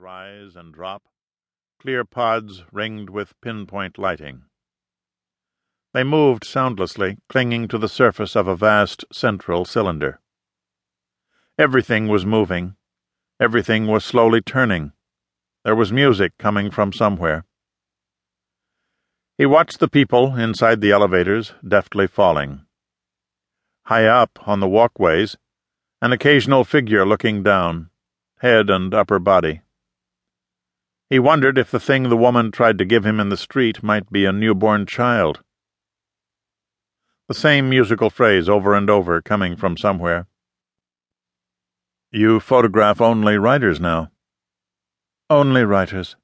rise and drop, clear pods ringed with pinpoint lighting. They moved soundlessly, clinging to the surface of a vast central cylinder. Everything was moving. Everything was slowly turning. There was music coming from somewhere. He watched the people inside the elevators deftly falling. High up on the walkways, an occasional figure looking down, head and upper body. He wondered if the thing the woman tried to give him in the street might be a newborn child. The same musical phrase over and over coming from somewhere. You photograph only writers now. Only writers.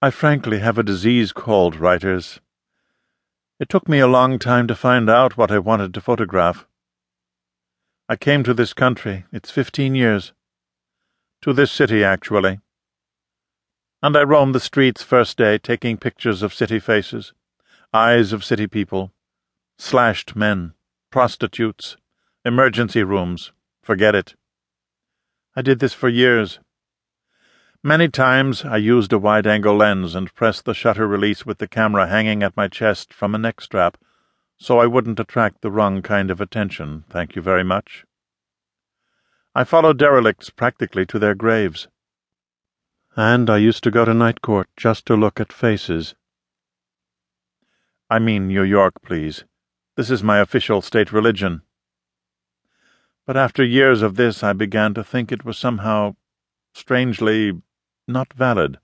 I frankly have a disease called writers. It took me a long time to find out what I wanted to photograph. I came to this country, it's fifteen years. To this city, actually. And I roamed the streets first day, taking pictures of city faces, eyes of city people, slashed men, prostitutes, emergency rooms. Forget it. I did this for years. Many times I used a wide angle lens and pressed the shutter release with the camera hanging at my chest from a neck strap so I wouldn't attract the wrong kind of attention, thank you very much. I followed derelicts practically to their graves. And I used to go to night court just to look at faces. I mean New York, please. This is my official state religion. But after years of this, I began to think it was somehow, strangely, not valid.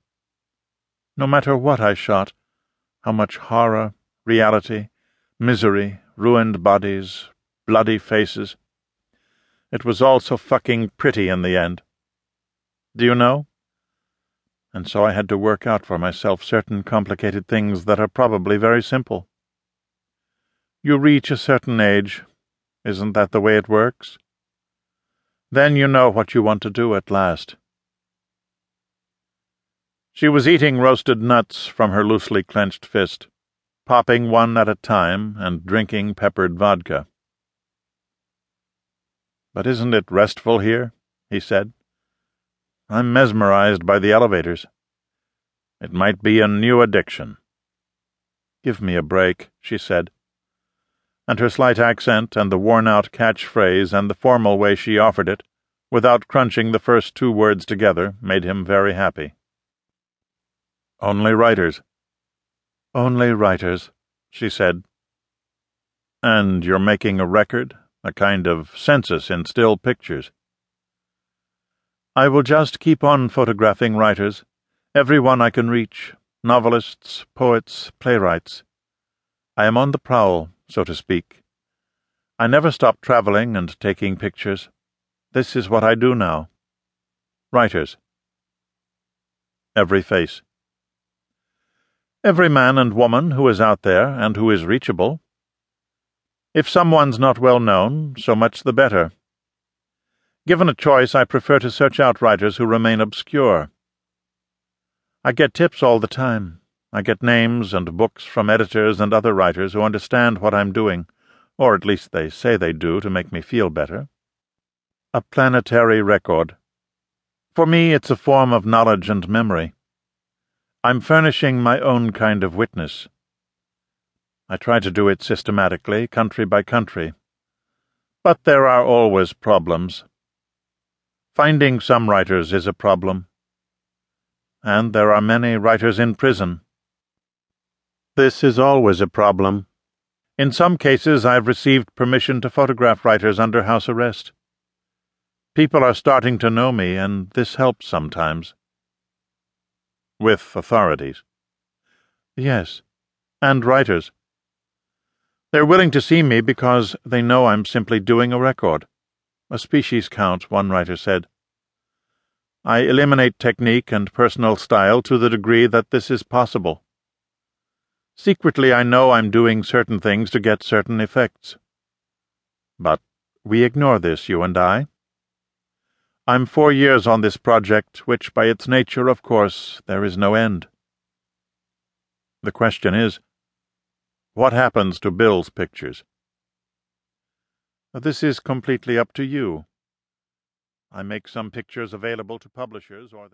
No matter what I shot, how much horror, reality, misery, ruined bodies, bloody faces. It was all so fucking pretty in the end. Do you know? And so I had to work out for myself certain complicated things that are probably very simple. You reach a certain age, isn't that the way it works? Then you know what you want to do at last. She was eating roasted nuts from her loosely clenched fist popping one at a time and drinking peppered vodka. But isn't it restful here? he said. I'm mesmerized by the elevators. It might be a new addiction. Give me a break, she said. And her slight accent and the worn-out catch-phrase and the formal way she offered it, without crunching the first two words together, made him very happy. Only writers, only writers, she said. And you're making a record, a kind of census in still pictures. I will just keep on photographing writers, every one I can reach, novelists, poets, playwrights. I am on the prowl, so to speak. I never stop traveling and taking pictures. This is what I do now. Writers. Every face. Every man and woman who is out there and who is reachable. If someone's not well known, so much the better. Given a choice, I prefer to search out writers who remain obscure. I get tips all the time. I get names and books from editors and other writers who understand what I'm doing, or at least they say they do to make me feel better. A planetary record. For me, it's a form of knowledge and memory. I'm furnishing my own kind of witness. I try to do it systematically, country by country. But there are always problems. Finding some writers is a problem. And there are many writers in prison. This is always a problem. In some cases, I've received permission to photograph writers under house arrest. People are starting to know me, and this helps sometimes. With authorities? Yes, and writers. They're willing to see me because they know I'm simply doing a record. A species count, one writer said. I eliminate technique and personal style to the degree that this is possible. Secretly, I know I'm doing certain things to get certain effects. But we ignore this, you and I. I'm four years on this project, which by its nature, of course, there is no end. The question is, what happens to Bill's pictures? This is completely up to you. I make some pictures available to publishers or the